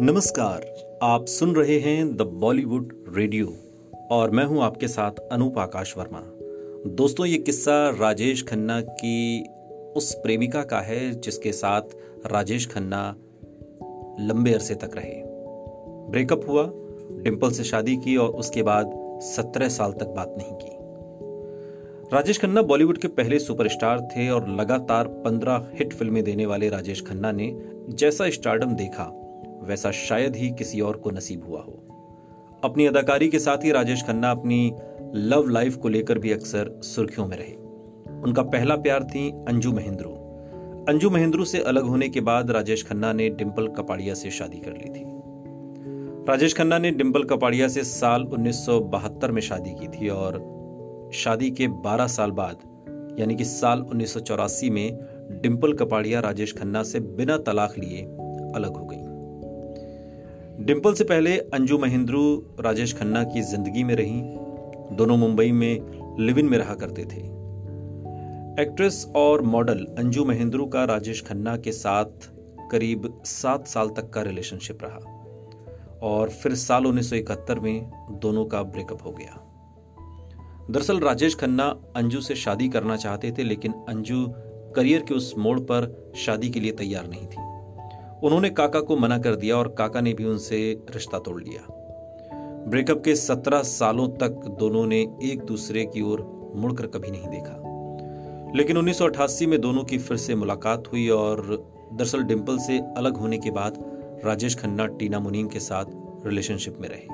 नमस्कार, आप सुन रहे हैं द बॉलीवुड रेडियो और मैं हूँ आपके साथ अनूप आकाश वर्मा। दोस्तों, ये किस्सा राजेश खन्ना की उस प्रेमिका का है जिसके साथ राजेश खन्ना लंबे अरसे तक रहे। ब्रेकअप हुआ डिम्पल से शादी की और उसके बाद सत्रह साल तक बात नहीं की। राजेश खन्ना बॉलीवुड के पहले सुपरस्टार थे और लगातार पंद्रह हिट फ़िल्में देने वाले राजेश खन्ना ने जैसा स्टारडम देखा वैसा शायद ही किसी और को नसीब हुआ हो। अपनी अदाकारी के साथ ही राजेश खन्ना अपनी लव लाइफ को लेकर भी अक्सर सुर्खियों में रहे। उनका पहला प्यार थी अंजू महेंद्रू। अंजू महेंद्रू से अलग होने के बाद राजेश खन्ना ने डिम्पल कपाड़िया से शादी कर ली थी। राजेश खन्ना ने डिम्पल कपाड़िया से साल 1972 में शादी की थी और शादी के 12 साल बाद, यानी कि साल उन्नीस सौ चौरासी में डिम्पल कपाड़िया राजेश खन्ना से बिना तलाक लिए अलग हो गई। डिम्पल से पहले अंजू महेंद्रू, राजेश खन्ना की ज़िंदगी में रही, दोनों मुंबई में लिव इन में रहा करते थे। एक्ट्रेस और मॉडल अंजू महेंद्रू का राजेश खन्ना के साथ करीब सात साल तक का रिलेशनशिप रहा और फिर साल उन्नीस सौ इकहत्तर में दोनों का ब्रेकअप हो गया। दरअसल राजेश खन्ना अंजू से शादी करना चाहते थे, लेकिन अंजू करियर के उस मोड़ पर शादी के लिए तैयार नहीं थी। उन्होंने काका को मना कर दिया और काका ने भी उनसे रिश्ता तोड़ लिया। ब्रेकअप के सत्रह सालों तक दोनों ने एक दूसरे की ओर मुड़कर कभी नहीं देखा। लेकिन उन्नीस सौ अट्ठासी में दोनों की फिर से मुलाकात हुई और दरअसल डिम्पल से अलग होने के बाद राजेश खन्ना, टीना मुनीम के साथ रिलेशनशिप में रहे।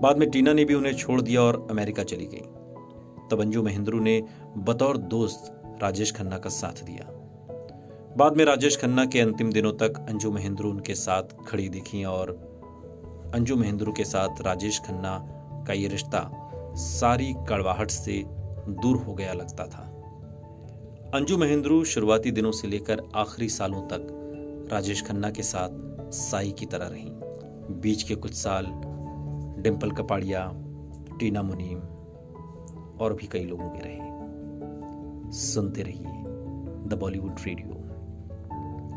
बाद में टीना ने भी उन्हें छोड़ दिया और अमेरिका चली गई। तब अंजू महेंद्रू ने बतौर दोस्त राजेश खन्ना का साथ दिया। बाद में राजेश खन्ना के अंतिम दिनों तक अंजू महेंद्रू उनके साथ खड़ी दिखी और अंजू महेंद्रू के साथ राजेश खन्ना का ये रिश्ता सारी कड़वाहट से दूर हो गया लगता था। अंजू महेंद्रू शुरुआती दिनों से लेकर आखिरी सालों तक राजेश खन्ना के साथ साई की तरह रही। बीच के कुछ साल डिम्पल कपाड़िया, टीना मुनीम और भी कई लोगों के रहे। सुनते रहिए द बॉलीवुड रेडियो।